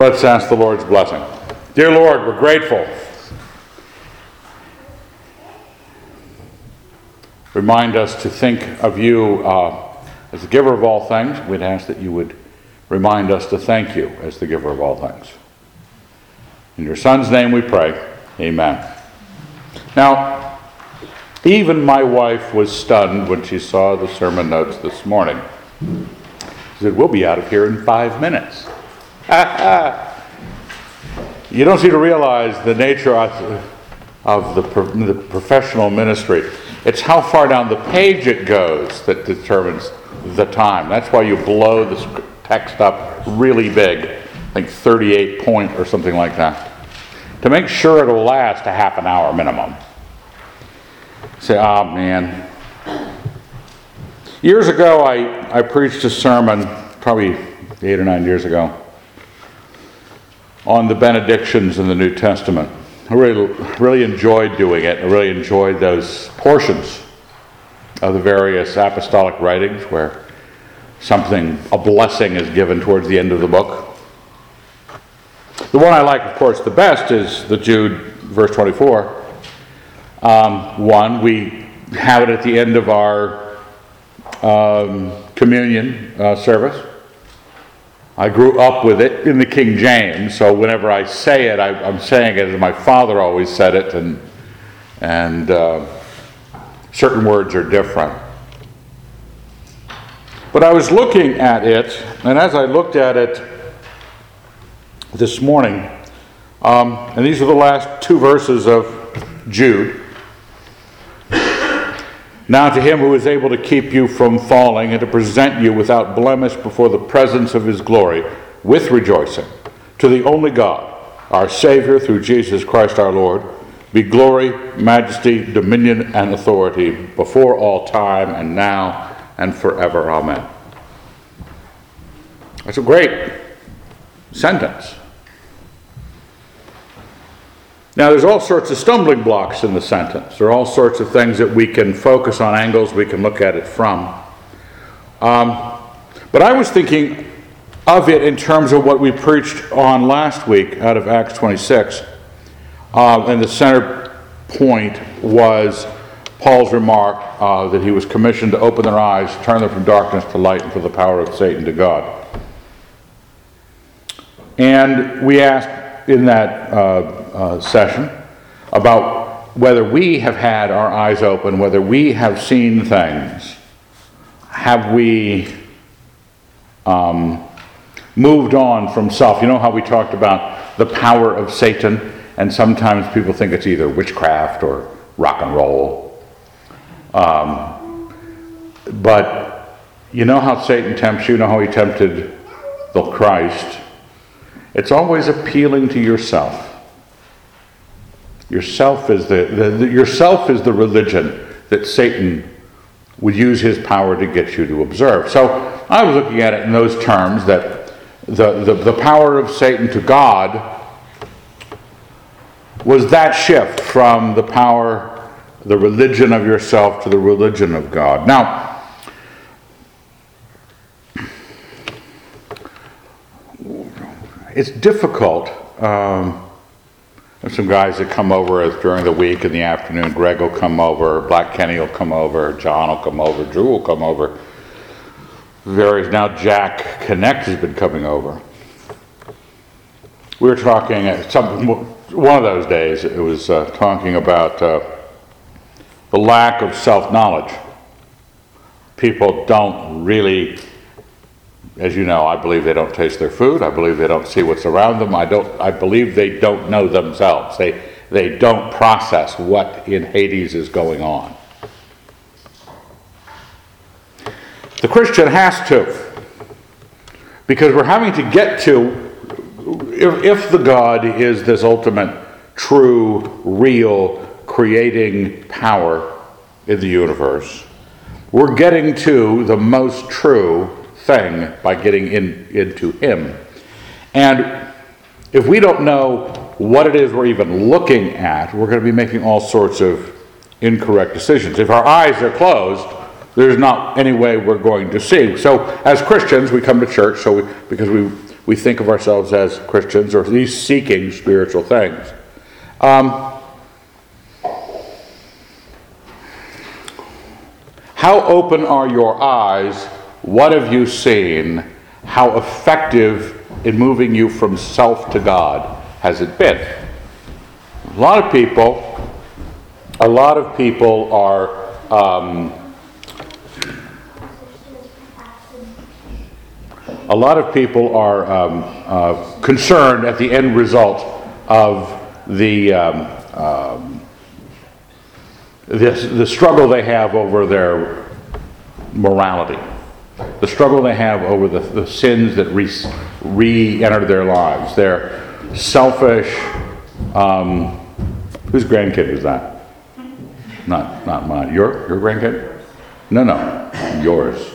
Let's ask the Lord's blessing. Dear Lord, we're grateful. Remind us to think of you uh, as the giver of all things. We'd ask that you would remind us to thank you as the giver of all things. In your Son's name we pray. Amen. Now, even my wife was stunned when she saw the sermon notes this morning. She said, We'll be out of here in five minutes. you don't seem to realize the nature of, of the, the professional ministry. It's how far down the page it goes that determines the time. That's why you blow the text up really big, I think 38 point or something like that, to make sure it'll last a half an hour minimum. Say, oh man. Years ago, I, I preached a sermon, probably eight or nine years ago on the benedictions in the New Testament. I really, really enjoyed doing it. I really enjoyed those portions of the various apostolic writings where something, a blessing, is given towards the end of the book. The one I like, of course, the best is the Jude, verse 24. Um, one, we have it at the end of our um, communion uh, service. I grew up with it in the King James, so whenever I say it, I, am saying it as my father always said it, and, and uh, certain words are different. But I was looking at it, and as I looked at it this morning, um, and these are the last two verses of Jude. Now to him who is able to keep you from falling and to present you without blemish before the presence of his glory with rejoicing, to the only God, our Savior through Jesus Christ our Lord, be glory, majesty, dominion, and authority before all time and now and forever. Amen. That's a great sentence. Now, there's all sorts of stumbling blocks in the sentence. There are all sorts of things that we can focus on, angles we can look at it from. Um, but I was thinking of it in terms of what we preached on last week out of Acts 26. Uh, and the center point was Paul's remark uh, that he was commissioned to open their eyes, turn them from darkness to light, and from the power of Satan to God. And we asked in that uh, uh, session about whether we have had our eyes open, whether we have seen things. Have we um, moved on from self? You know how we talked about the power of Satan, and sometimes people think it's either witchcraft or rock and roll. Um, but you know how Satan tempts you, you know how he tempted the Christ. It's always appealing to yourself. Yourself is the, the, the, yourself is the religion that Satan would use his power to get you to observe. So I was looking at it in those terms that the, the, the power of Satan to God was that shift from the power, the religion of yourself to the religion of God. Now, it's difficult. Um, there's some guys that come over during the week in the afternoon. Greg will come over, Black Kenny will come over, John will come over, Drew will come over. Various now Jack Connect has been coming over. We were talking at some one of those days. It was uh, talking about uh, the lack of self knowledge. People don't really as you know, I believe they don't taste their food. I believe they don't see what's around them. I don't. I believe they don't know themselves. They they don't process what in Hades is going on. The Christian has to, because we're having to get to. If, if the God is this ultimate, true, real, creating power in the universe, we're getting to the most true thing by getting in, into Him. And if we don't know what it is we're even looking at, we're going to be making all sorts of incorrect decisions. If our eyes are closed, there's not any way we're going to see. So, as Christians, we come to church so we, because we, we think of ourselves as Christians or at least seeking spiritual things. Um, how open are your eyes? What have you seen? How effective in moving you from self to God has it been? A lot of people, a lot of people are um, a lot of people are um, uh, concerned at the end result of the, um, um, the, the struggle they have over their morality, the struggle they have over the, the sins that re enter their lives. They're selfish. Um, whose grandkid is that? Not, not mine. Your, your grandkid? No, no, yours.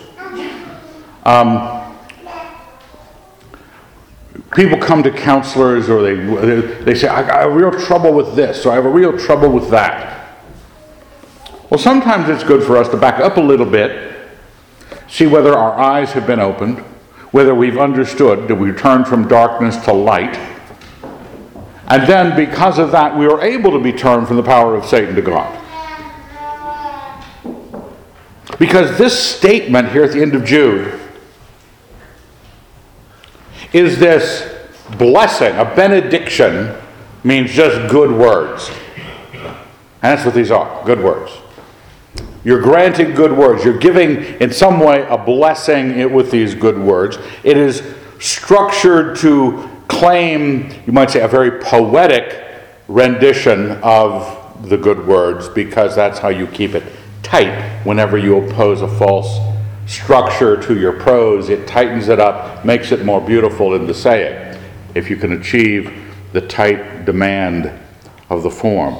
Um, people come to counselors or they, they say, I got a real trouble with this, or I have a real trouble with that. Well, sometimes it's good for us to back up a little bit, see whether our eyes have been opened, whether we've understood, that we turn from darkness to light. And then, because of that, we are able to be turned from the power of Satan to God. Because this statement here at the end of Jude is this blessing, a benediction means just good words. And that's what these are good words. You're granting good words. You're giving, in some way, a blessing with these good words. It is structured to claim, you might say, a very poetic rendition of the good words because that's how you keep it tight whenever you oppose a false structure to your prose, it tightens it up, makes it more beautiful in the saying, if you can achieve the tight demand of the form.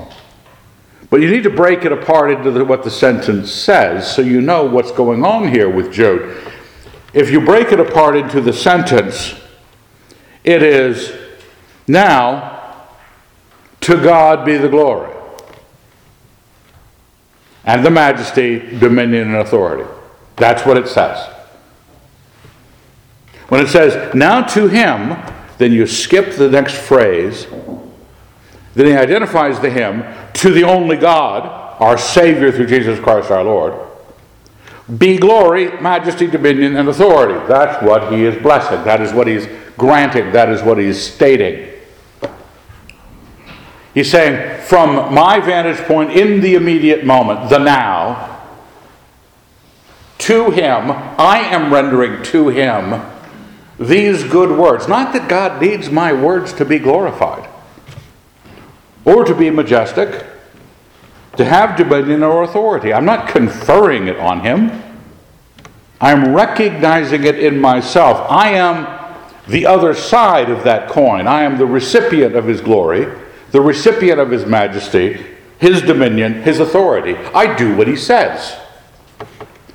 But you need to break it apart into the, what the sentence says so you know what's going on here with Jude. If you break it apart into the sentence, it is now to God be the glory and the majesty, dominion, and authority. That's what it says. When it says, now to him, then you skip the next phrase. Then he identifies the him to the only God, our Savior through Jesus Christ our Lord. Be glory, majesty, dominion, and authority. That's what he is blessing. That is what he's granting. That is what he's stating. He's saying, from my vantage point in the immediate moment, the now, to him, I am rendering to him these good words. Not that God needs my words to be glorified or to be majestic, to have dominion or authority. I'm not conferring it on him. I'm recognizing it in myself. I am the other side of that coin. I am the recipient of his glory, the recipient of his majesty, his dominion, his authority. I do what he says.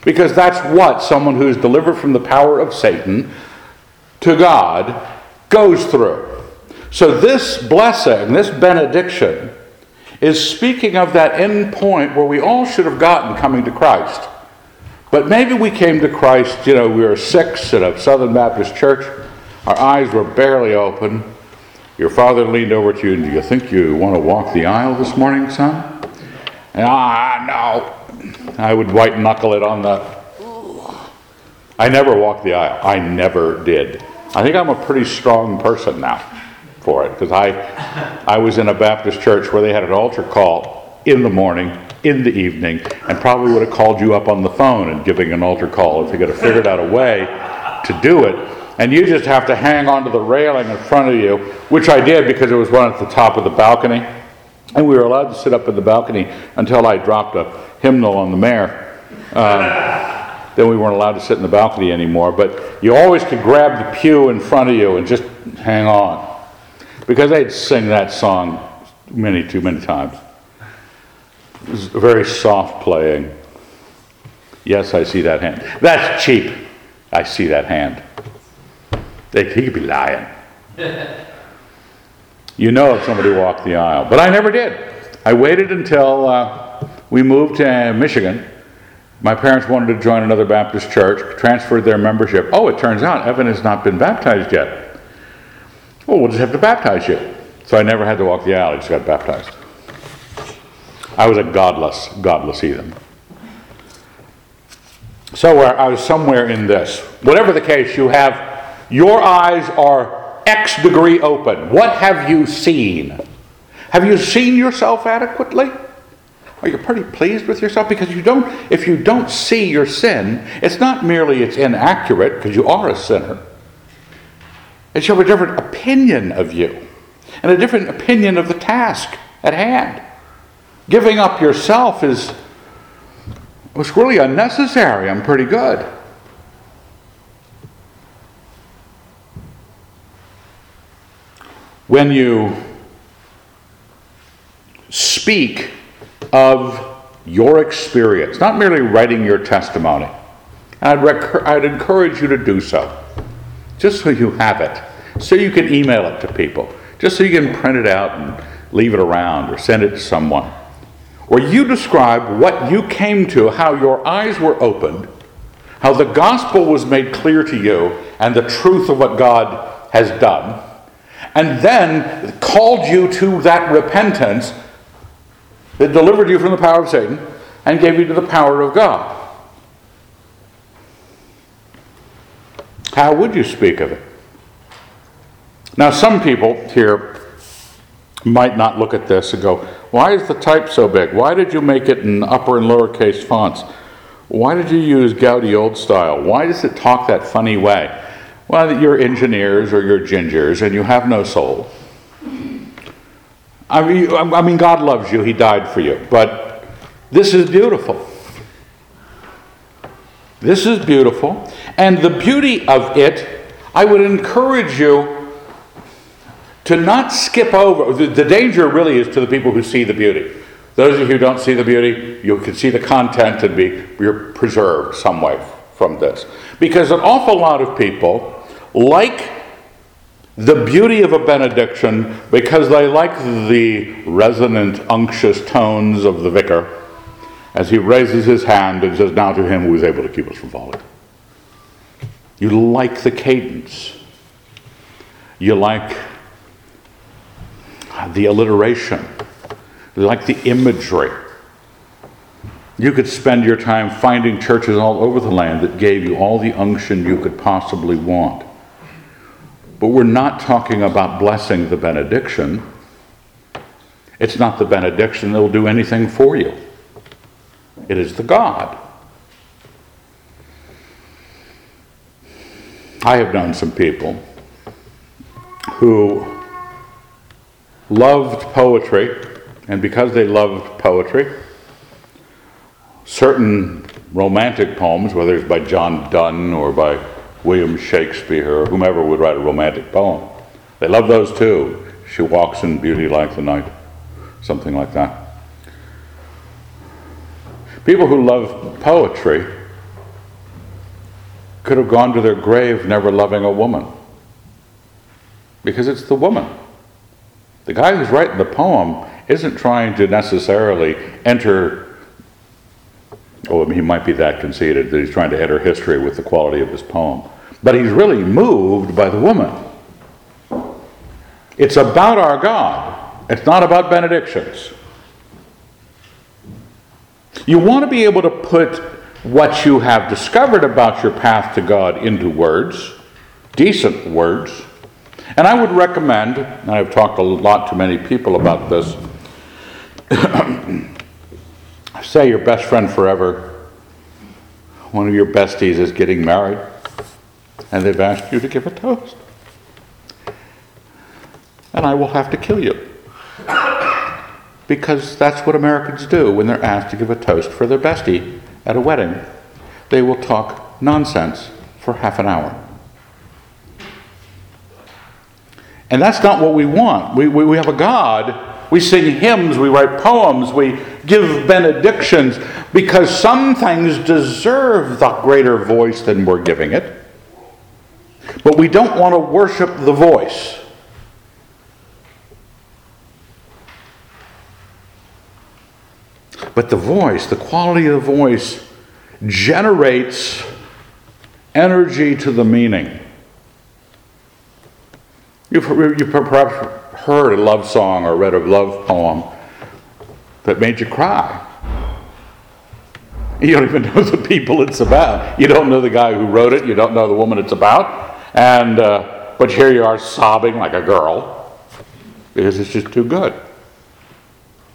Because that's what someone who is delivered from the power of Satan to God goes through. So, this blessing, this benediction, is speaking of that end point where we all should have gotten coming to Christ. But maybe we came to Christ, you know, we were six at a Southern Baptist church, our eyes were barely open. Your father leaned over to you, and do you think you want to walk the aisle this morning, son? And ah, no, I would white knuckle it on the. I never walked the aisle. I never did. I think I'm a pretty strong person now for it because I, I was in a Baptist church where they had an altar call in the morning, in the evening, and probably would have called you up on the phone and giving an altar call if they could have figured out a way to do it. And you just have to hang onto the railing in front of you, which I did because it was one at the top of the balcony. And we were allowed to sit up in the balcony until I dropped a hymnal on the mayor. Um, then we weren't allowed to sit in the balcony anymore. But you always could grab the pew in front of you and just hang on. Because they'd sing that song many, too many times. It was very soft playing. Yes, I see that hand. That's cheap. I see that hand. They, he could be lying. you know if somebody walked the aisle. But I never did. I waited until uh, we moved to Michigan. My parents wanted to join another Baptist church, transferred their membership. Oh, it turns out Evan has not been baptized yet. Well, we'll just have to baptize you. So I never had to walk the aisle, I just got baptized. I was a godless, godless heathen. So I was somewhere in this. Whatever the case, you have, your eyes are X degree open. What have you seen? Have you seen yourself adequately? Are you pretty pleased with yourself? Because you don't, if you don't see your sin, it's not merely it's inaccurate, because you are a sinner. It's you have a different opinion of you and a different opinion of the task at hand. Giving up yourself is was really unnecessary. I'm pretty good. When you speak of your experience, not merely writing your testimony, I'd, rec- I'd encourage you to do so, just so you have it, so you can email it to people, just so you can print it out and leave it around or send it to someone. Or you describe what you came to, how your eyes were opened, how the gospel was made clear to you, and the truth of what God has done, and then called you to that repentance that delivered you from the power of Satan and gave you to the power of God. How would you speak of it? Now, some people here might not look at this and go, Why is the type so big? Why did you make it in upper and lowercase fonts? Why did you use Goudy old style? Why does it talk that funny way? Well, you're engineers or you're gingers and you have no soul. I mean, I mean, God loves you, He died for you. But this is beautiful. This is beautiful. And the beauty of it, I would encourage you to not skip over. The, the danger really is to the people who see the beauty. Those of you who don't see the beauty, you can see the content and be you're preserved some way from this. Because an awful lot of people like the beauty of a benediction because they like the resonant, unctuous tones of the vicar as he raises his hand and says, Now to him who is able to keep us from falling. You like the cadence. You like the alliteration. You like the imagery. You could spend your time finding churches all over the land that gave you all the unction you could possibly want. But we're not talking about blessing the benediction. It's not the benediction that will do anything for you, it is the God. I have known some people who loved poetry, and because they loved poetry, certain romantic poems, whether it's by John Donne or by William Shakespeare or whomever would write a romantic poem. They love those too. She walks in beauty like the night, something like that. People who love poetry could have gone to their grave never loving a woman because it's the woman. The guy who's writing the poem isn't trying to necessarily enter Oh, he might be that conceited that he's trying to enter history with the quality of his poem. But he's really moved by the woman. It's about our God, it's not about benedictions. You want to be able to put what you have discovered about your path to God into words, decent words. And I would recommend, and I've talked a lot to many people about this. say your best friend forever, one of your besties is getting married, and they've asked you to give a toast. And I will have to kill you. Because that's what Americans do when they're asked to give a toast for their bestie at a wedding. They will talk nonsense for half an hour. And that's not what we want. We, we, we have a God we sing hymns, we write poems, we give benedictions because some things deserve the greater voice than we're giving it. But we don't want to worship the voice. But the voice, the quality of the voice, generates energy to the meaning. You've, you've perhaps heard a love song or read a love poem that made you cry. You don't even know the people it's about. You don't know the guy who wrote it. You don't know the woman it's about. And, uh, but here you are sobbing like a girl because it's just too good.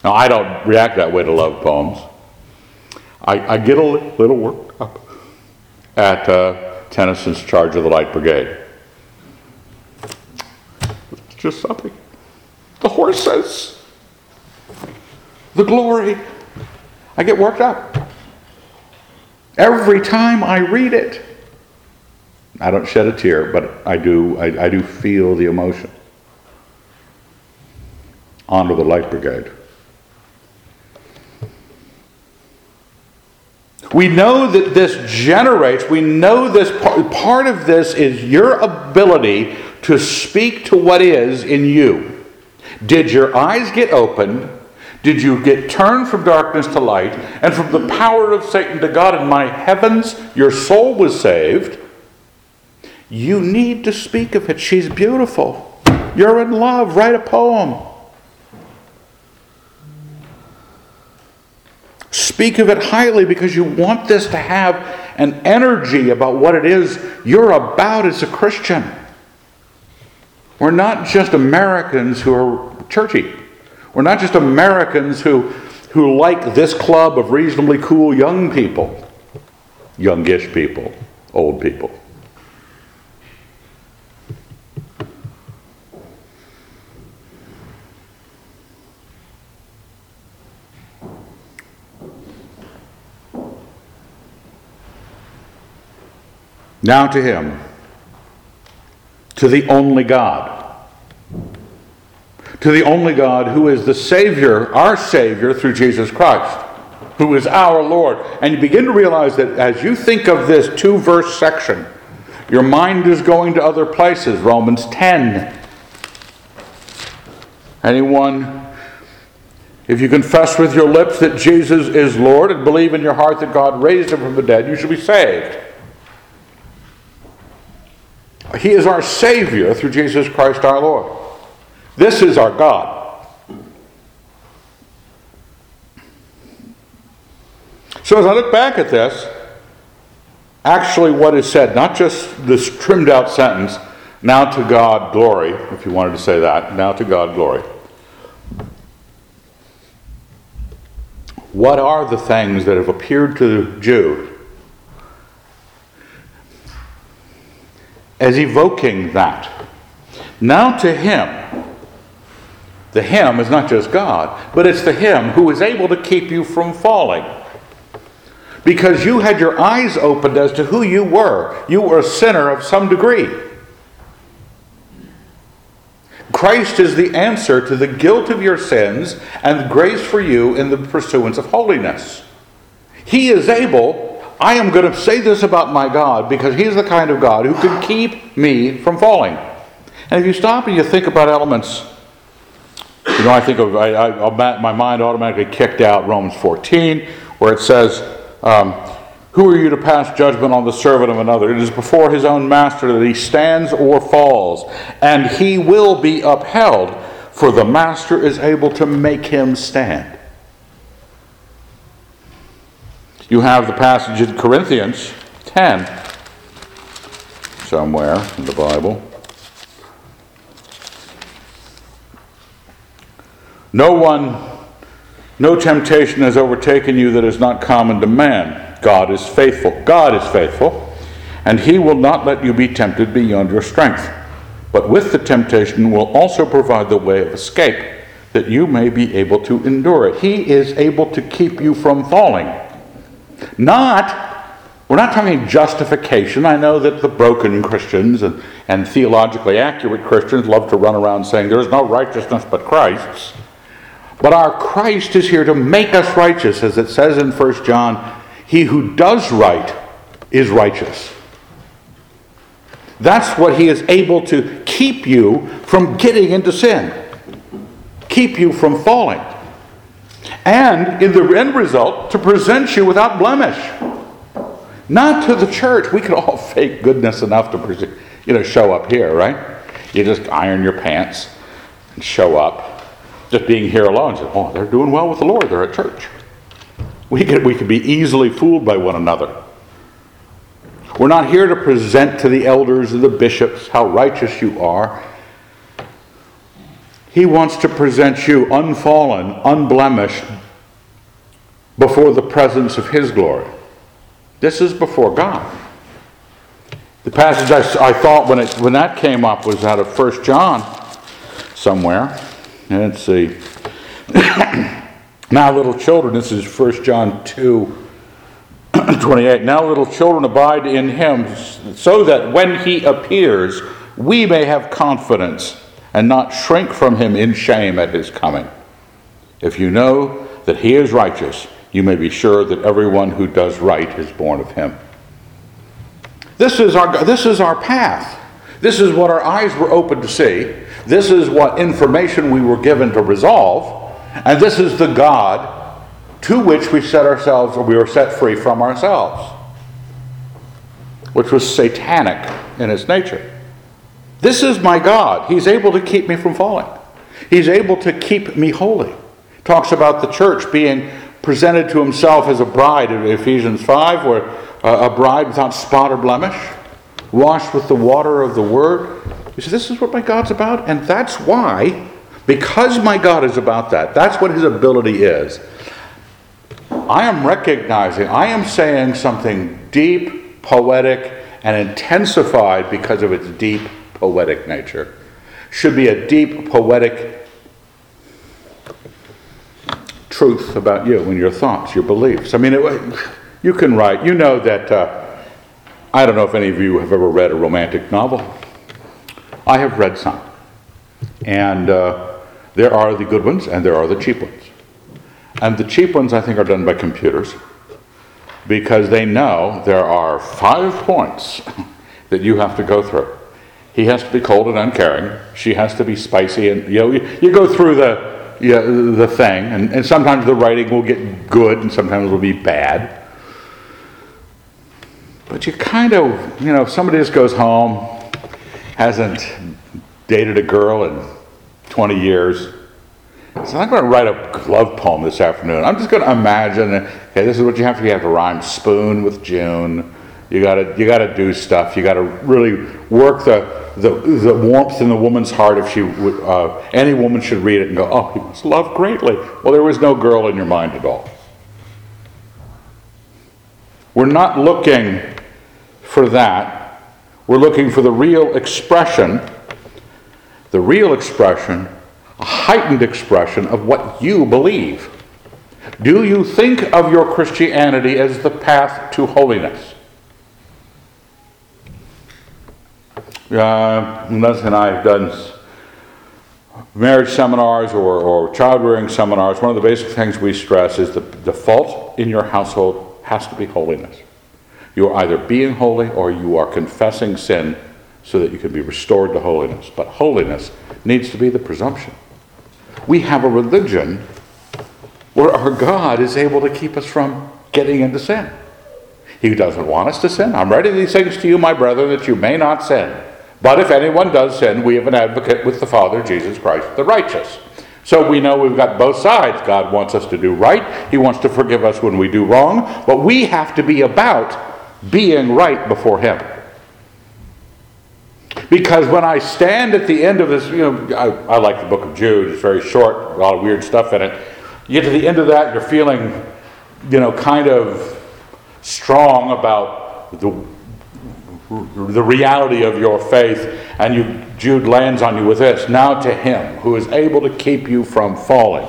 Now, I don't react that way to love poems. I, I get a little worked up at uh, Tennyson's Charge of the Light Brigade. It's just something. The horses, the glory. I get worked up. Every time I read it, I don't shed a tear, but I do, I, I do feel the emotion. Honor the Light Brigade. We know that this generates, we know this part, of this is your ability to speak to what is in you. Did your eyes get opened? Did you get turned from darkness to light and from the power of Satan to God? In my heavens, your soul was saved. You need to speak of it. She's beautiful. You're in love. Write a poem. Speak of it highly because you want this to have an energy about what it is you're about as a Christian. We're not just Americans who are churchy. We're not just Americans who, who like this club of reasonably cool young people, youngish people, old people. Now to Him, to the only God to the only God who is the Savior, our Savior through Jesus Christ, who is our Lord. And you begin to realize that as you think of this two verse section, your mind is going to other places. Romans 10. Anyone, if you confess with your lips that Jesus is Lord and believe in your heart that God raised him from the dead, you shall be saved. He is our Savior through Jesus Christ our Lord. This is our God. So as I look back at this, actually what is said, not just this trimmed out sentence, now to God glory, if you wanted to say that, now to God glory. What are the things that have appeared to Jude as evoking that? Now to him the Him is not just God, but it's the Him who is able to keep you from falling. Because you had your eyes opened as to who you were. You were a sinner of some degree. Christ is the answer to the guilt of your sins and grace for you in the pursuance of holiness. He is able, I am going to say this about my God because He's the kind of God who can keep me from falling. And if you stop and you think about elements you know, I think of, I, I, my mind automatically kicked out Romans 14, where it says, um, Who are you to pass judgment on the servant of another? It is before his own master that he stands or falls, and he will be upheld, for the master is able to make him stand. You have the passage in Corinthians 10 somewhere in the Bible. No one, no temptation has overtaken you that is not common to man. God is faithful. God is faithful, and he will not let you be tempted beyond your strength. But with the temptation will also provide the way of escape, that you may be able to endure it. He is able to keep you from falling. Not we're not talking justification. I know that the broken Christians and, and, theologically accurate Christians love to run around saying there is no righteousness but Christ's. But our Christ is here to make us righteous, as it says in 1 John, he who does right is righteous. That's what he is able to keep you from getting into sin, keep you from falling. And in the end result, to present you without blemish. Not to the church. We can all fake goodness enough to you know, show up here, right? You just iron your pants and show up. Just being here alone, say, oh, they're doing well with the Lord. They're at church. We could, we could be easily fooled by one another. We're not here to present to the elders and the bishops how righteous you are. He wants to present you unfallen, unblemished, before the presence of His glory. This is before God. The passage I, I thought when, it, when that came up was out of 1 John somewhere. Let's see. now, little children, this is 1 John 2 28. Now, little children, abide in him, so that when he appears, we may have confidence and not shrink from him in shame at his coming. If you know that he is righteous, you may be sure that everyone who does right is born of him. This is our, this is our path. This is what our eyes were open to see. This is what information we were given to resolve. And this is the God to which we set ourselves, or we were set free from ourselves, which was satanic in its nature. This is my God. He's able to keep me from falling. He's able to keep me holy. Talks about the church being presented to himself as a bride in Ephesians 5, where uh, a bride without spot or blemish, washed with the water of the word. He says, This is what my God's about, and that's why, because my God is about that, that's what his ability is. I am recognizing, I am saying something deep, poetic, and intensified because of its deep poetic nature. Should be a deep poetic truth about you and your thoughts, your beliefs. I mean, it, you can write, you know that, uh, I don't know if any of you have ever read a romantic novel. I have read some. And uh, there are the good ones and there are the cheap ones. And the cheap ones, I think, are done by computers because they know there are five points that you have to go through. He has to be cold and uncaring. She has to be spicy, and you know you, you go through the you know, the thing, and, and sometimes the writing will get good, and sometimes it will be bad. But you kind of, you know, if somebody just goes home, hasn't dated a girl in 20 years, so I'm going to write a love poem this afternoon. I'm just going to imagine, okay, this is what you have to. You have to rhyme spoon with June. You got to you got to do stuff. You got to really work the the, the warmth in the woman's heart if she would, uh, any woman should read it and go, oh, he must love greatly. Well, there was no girl in your mind at all. We're not looking for that. We're looking for the real expression, the real expression, a heightened expression of what you believe. Do you think of your Christianity as the path to holiness? Uh, Leslie and I have done marriage seminars or, or child rearing seminars. One of the basic things we stress is the default in your household has to be holiness. You are either being holy or you are confessing sin so that you can be restored to holiness. But holiness needs to be the presumption. We have a religion where our God is able to keep us from getting into sin. He doesn't want us to sin. I'm writing these things to you, my brethren, that you may not sin. But if anyone does sin, we have an advocate with the Father, Jesus Christ, the righteous. So we know we've got both sides. God wants us to do right, He wants to forgive us when we do wrong, but we have to be about being right before Him. Because when I stand at the end of this, you know, I, I like the book of Jude, it's very short, a lot of weird stuff in it. You get to the end of that, you're feeling, you know, kind of strong about the the reality of your faith, and you, Jude lands on you with this Now to him who is able to keep you from falling,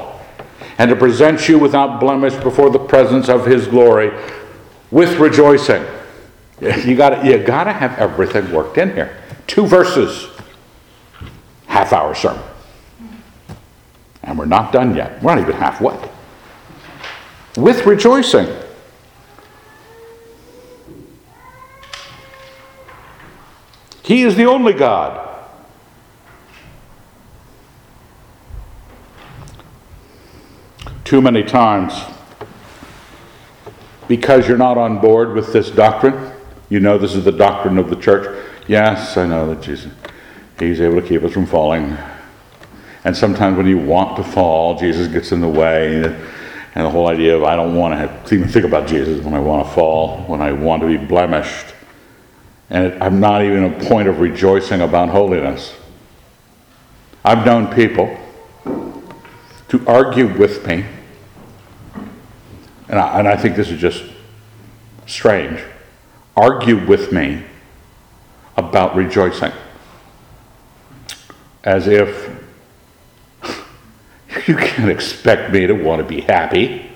and to present you without blemish before the presence of his glory with rejoicing. You got you got to have everything worked in here. Two verses, half hour sermon. And we're not done yet. We're not even halfway. With rejoicing. He is the only God. Too many times, because you're not on board with this doctrine, you know this is the doctrine of the church. Yes, I know that Jesus. He's able to keep us from falling. And sometimes when you want to fall, Jesus gets in the way. And the whole idea of I don't want to have, even think about Jesus when I want to fall, when I want to be blemished. And I'm not even a point of rejoicing about holiness. I've known people to argue with me, and I, and I think this is just strange, argue with me about rejoicing. As if you can't expect me to want to be happy.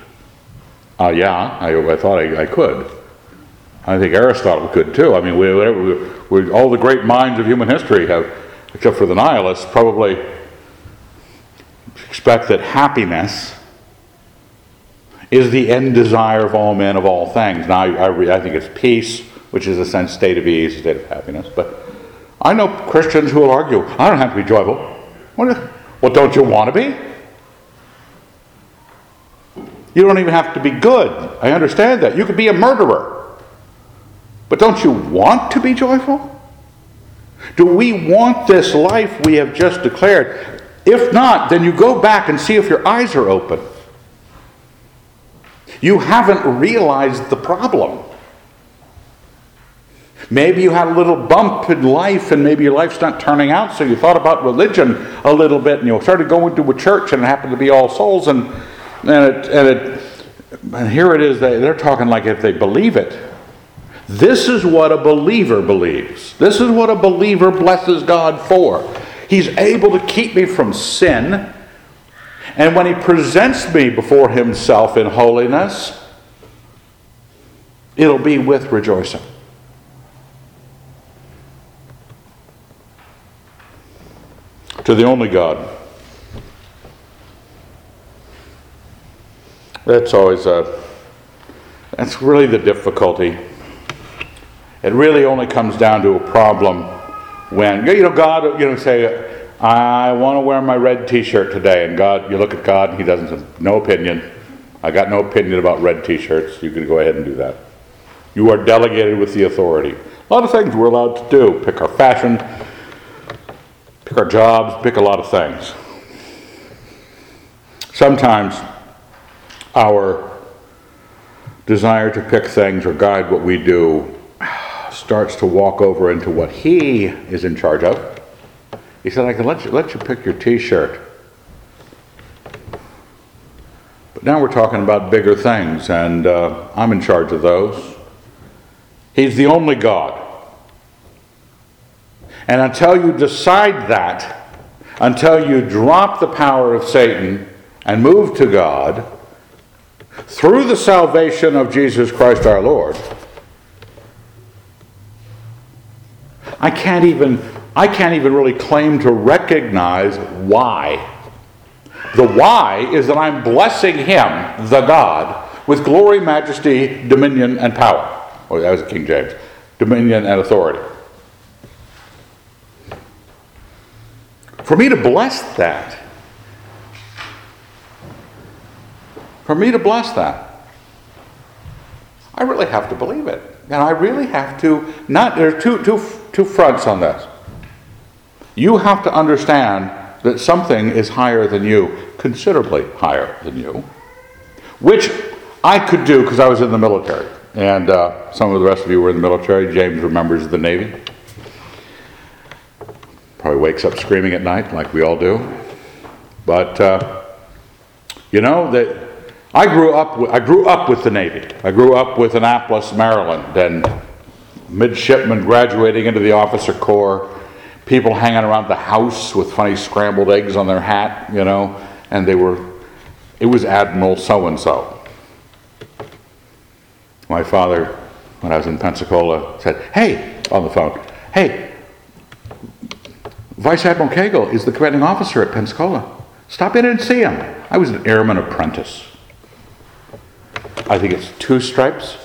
Uh, yeah, I, I thought I, I, could. I think Aristotle could too. I mean, we, we, we, all the great minds of human history have, except for the nihilists, probably expect that happiness is the end desire of all men of all things. Now, I, I, I think it's peace, which is a sense state of ease, state of happiness. But I know Christians who will argue, I don't have to be joyful. Well, don't you want to be? You don't even have to be good. I understand that. You could be a murderer. But don't you want to be joyful? Do we want this life we have just declared? If not, then you go back and see if your eyes are open. You haven't realized the problem. Maybe you had a little bump in life and maybe your life's not turning out, so you thought about religion a little bit and you started going to a church and it happened to be All Souls and and it, and it and here it is, they, they're talking like if they believe it. This is what a believer believes. This is what a believer blesses God for. He's able to keep me from sin. And when He presents me before Himself in holiness, it'll be with rejoicing. To the only God That's always a, that's really the difficulty. It really only comes down to a problem when, you know, God, you know, say, I want to wear my red t shirt today. And God, you look at God, He doesn't have no opinion. I got no opinion about red t shirts. You can go ahead and do that. You are delegated with the authority. A lot of things we're allowed to do pick our fashion, pick our jobs, pick a lot of things. Sometimes our desire to pick things or guide what we do starts to walk over into what he is in charge of. He said, I can let you, let you pick your t shirt. But now we're talking about bigger things, and uh, I'm in charge of those. He's the only God. And until you decide that, until you drop the power of Satan and move to God, through the salvation of Jesus Christ our Lord, I can't even I can't even really claim to recognize why. The why is that I'm blessing him, the God, with glory, majesty, dominion, and power. Oh, that was King James. Dominion and authority. For me to bless that, For me to bless that, I really have to believe it. And I really have to, not, there are two, two, two fronts on this. You have to understand that something is higher than you, considerably higher than you, which I could do because I was in the military. And uh, some of the rest of you were in the military. James remembers the Navy. Probably wakes up screaming at night, like we all do. But, uh, you know, that I grew up. I grew up with the Navy. I grew up with Annapolis, Maryland, and midshipmen graduating into the officer corps. People hanging around the house with funny scrambled eggs on their hat, you know, and they were. It was Admiral so and so. My father, when I was in Pensacola, said, "Hey," on the phone, "Hey, Vice Admiral Cagle is the commanding officer at Pensacola. Stop in and see him." I was an airman apprentice. I think it's two stripes,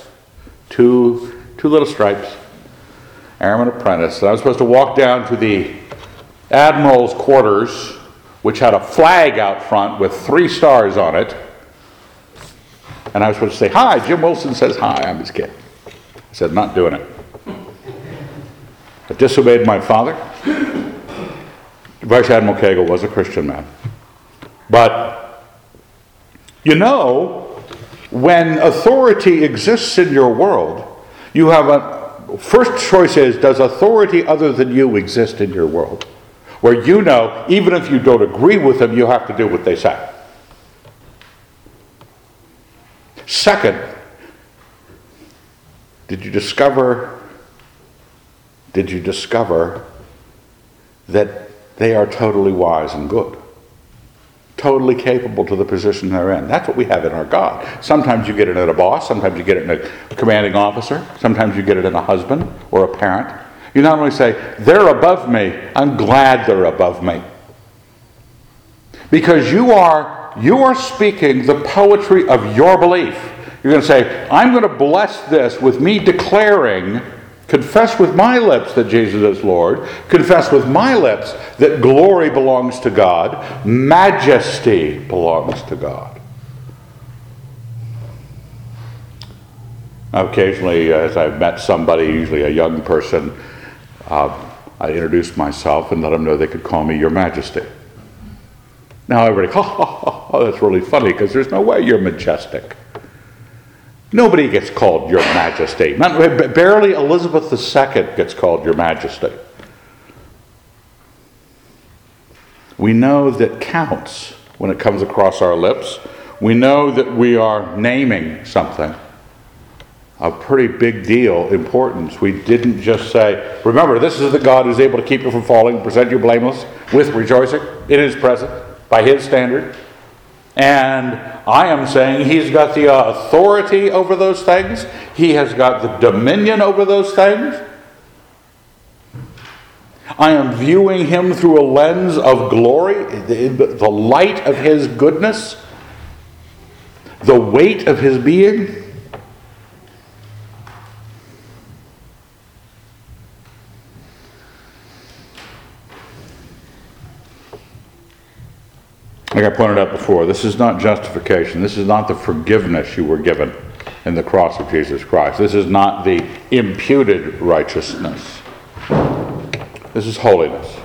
two, two little stripes, airman apprentice. And I was supposed to walk down to the admiral's quarters, which had a flag out front with three stars on it. And I was supposed to say, Hi, Jim Wilson says hi. I'm his kid. I said, Not doing it. I disobeyed my father. Vice Admiral Cagle was a Christian man. But, you know, when authority exists in your world, you have a first choice is does authority other than you exist in your world? Where you know, even if you don't agree with them, you have to do what they say. Second, did you discover did you discover that they are totally wise and good? Totally capable to the position they're in. That's what we have in our God. Sometimes you get it in a boss, sometimes you get it in a commanding officer, sometimes you get it in a husband or a parent. You not only say, they're above me, I'm glad they're above me. Because you are you are speaking the poetry of your belief. You're going to say, I'm going to bless this with me declaring Confess with my lips that Jesus is Lord. Confess with my lips that glory belongs to God, majesty belongs to God. Occasionally, as I've met somebody, usually a young person, uh, I introduce myself and let them know they could call me Your Majesty. Now everybody, ha ha ha, that's really funny because there's no way you're majestic. Nobody gets called Your Majesty. Not, barely Elizabeth II gets called Your Majesty. We know that counts when it comes across our lips. We know that we are naming something a pretty big deal, importance. We didn't just say, remember, this is the God who's able to keep you from falling, present you blameless with rejoicing in his presence by his standard. And I am saying he's got the authority over those things, he has got the dominion over those things. I am viewing him through a lens of glory, the, light of his goodness, the weight of his being. Like I pointed out before, this is not justification. This is not the forgiveness you were given in the cross of Jesus Christ. This is not the imputed righteousness. This is holiness.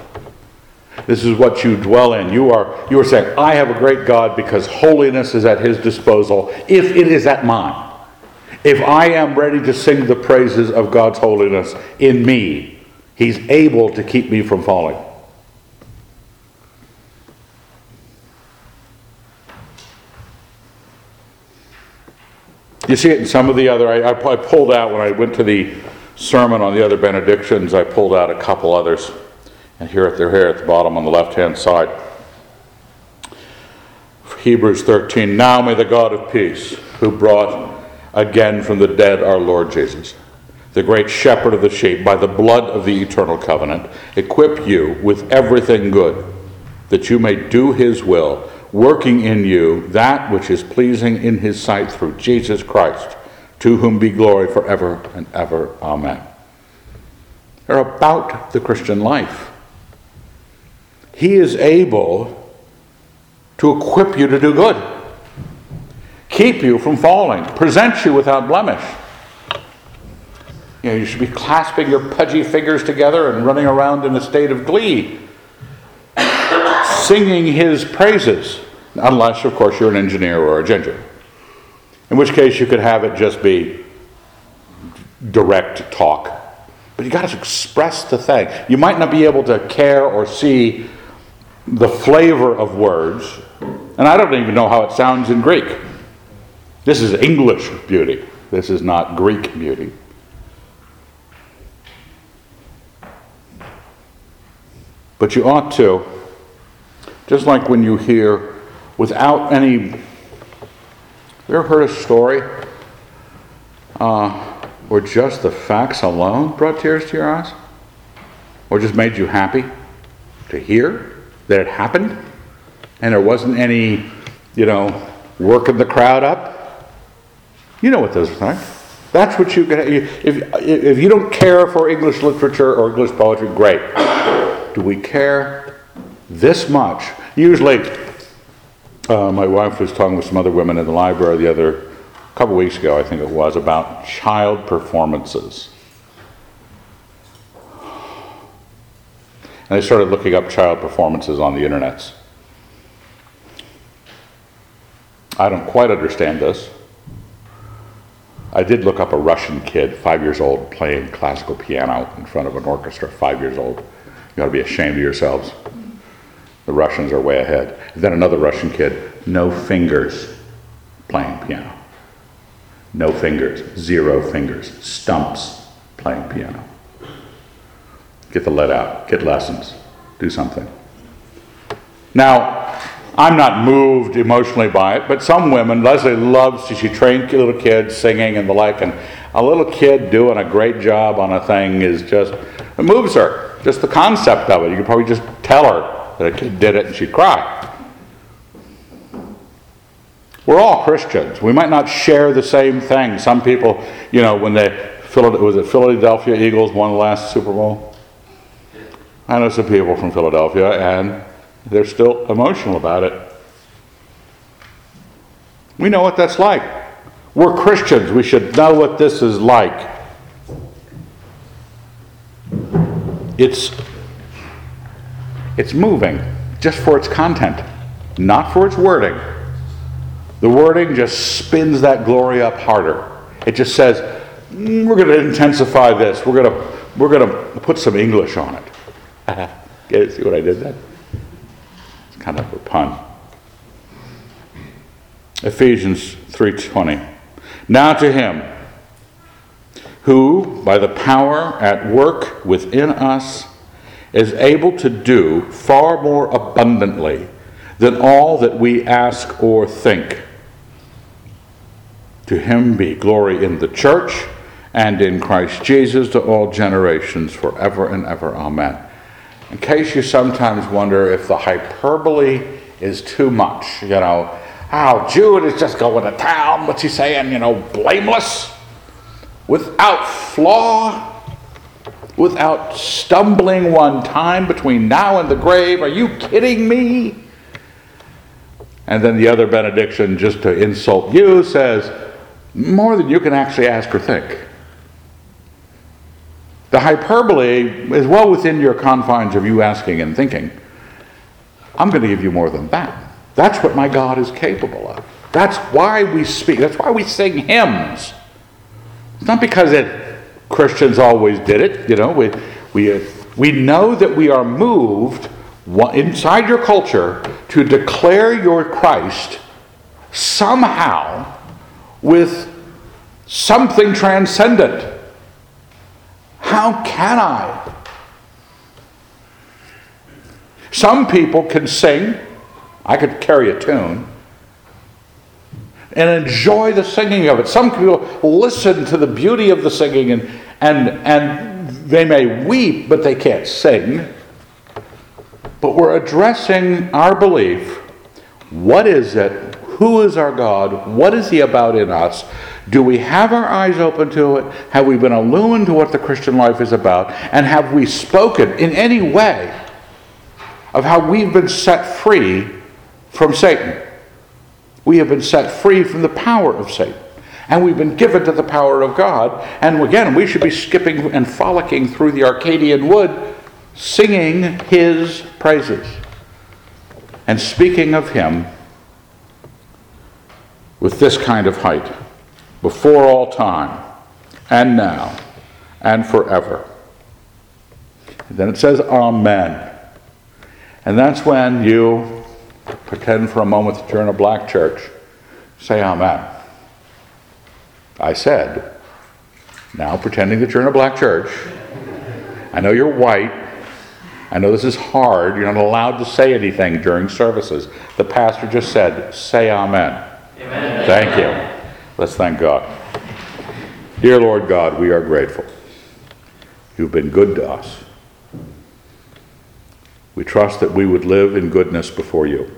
This is what you dwell in. You are, you are saying, I have a great God because holiness is at his disposal if it is at mine. If I am ready to sing the praises of God's holiness in me, he's able to keep me from falling. You see it in some of the other, I, I pulled out when I went to the sermon on the other benedictions, I pulled out a couple others. And here they're here at the bottom on the left hand side. Hebrews 13 Now may the God of peace, who brought again from the dead our Lord Jesus, the great shepherd of the sheep, by the blood of the eternal covenant, equip you with everything good, that you may do his will working in you that which is pleasing in his sight through Jesus Christ, to whom be glory forever and ever. Amen. They're about the Christian life. He is able to equip you to do good, keep you from falling, present you without blemish. You know, you should be clasping your pudgy fingers together and running around in a state of glee singing his praises, unless, of course, you're an engineer or a ginger. In which case, you could have it just be direct talk. But you got to express the thing. You might not be able to care or see the flavor of words, and I don't even know how it sounds in Greek. This is English beauty, this is not Greek beauty. But you ought to just like when you hear, without any. You ever heard a story uh, where just the facts alone brought tears to your eyes? Or just made you happy to hear that it happened? And there wasn't any, you know, working the crowd up? You know what those are like. That's what you get. If, if you don't care for English literature or English poetry, great. Do we care this much. Usually, uh, my wife was talking with some other women in the library the other couple weeks ago, I think it was, about child performances. And they started looking up child performances on the internets. I don't quite understand this. I did look up a Russian kid, five years old, playing classical piano in front of an orchestra, five years old. You ought to be ashamed of yourselves. The Russians are way ahead. Then another Russian kid, no fingers, playing piano. No fingers, zero fingers, stumps playing piano. Get the lead out, get lessons, do something. Now, I'm not moved emotionally by it, but some women, Leslie loves, to, she trained little kids singing and the like, and a little kid doing a great job on a thing is just, it moves her. Just the concept of it. You could probably just tell her that a kid did it and she cried. We're all Christians. We might not share the same thing. Some people, you know, when they, was it Philadelphia Eagles won the last Super Bowl? I know some people from Philadelphia, and they're still emotional about it. We know what that's like. We're Christians. We should know what this is like. It's, it's moving just for its content, not for its wording. The wording just spins that glory up harder. It just says, mm, we're going to intensify this. We're going to, we're going to put some English on it. See what I did there? It's kind of a pun. Ephesians 3:20. Now to him who by the power at work within us is able to do far more abundantly than all that we ask or think. To him be glory in the church and in Christ Jesus to all generations forever and ever. Amen. In case you sometimes wonder if the hyperbole is too much, you know, how Jude is just going to town. What's he saying? You know, blameless, without flaw, without stumbling one time between now and the grave. Are you kidding me? And then the other benediction, just to insult you, says, more than you can actually ask or think. The hyperbole is well within your confines of you asking and thinking. I'm going to give you more than that. That's what my God is capable of. That's why we speak. That's why we sing hymns. It's not because it, Christians always did it. You know, we, we, uh, we know that we are moved inside your culture to declare your Christ somehow with something transcendent. How can I? Some people can sing, I could carry a tune, and enjoy the singing of it. Some people listen to the beauty of the singing and, and, and they may weep, but they can't sing. But we're addressing our belief. What is it? Who is our God? What is He about in us? Do we have our eyes open to it? Have we been illumined to what the Christian life is about? And have we spoken in any way of how we've been set free from Satan? We have been set free from the power of Satan. And we've been given to the power of God. And again, we should be skipping and frolicking through the Arcadian wood, singing his praises and speaking of him with this kind of height before all time, and now, and forever. And then it says, Amen. And that's when you pretend for a moment that you're in a black church. Say Amen. I said, now pretending that you're in a black church. I know you're white. I know this is hard. You're not allowed to say anything during services. The pastor just said, say Amen. amen. Thank you. Let's thank God. Dear Lord God, we are grateful. You've been good to us. We trust that we would live in goodness before you.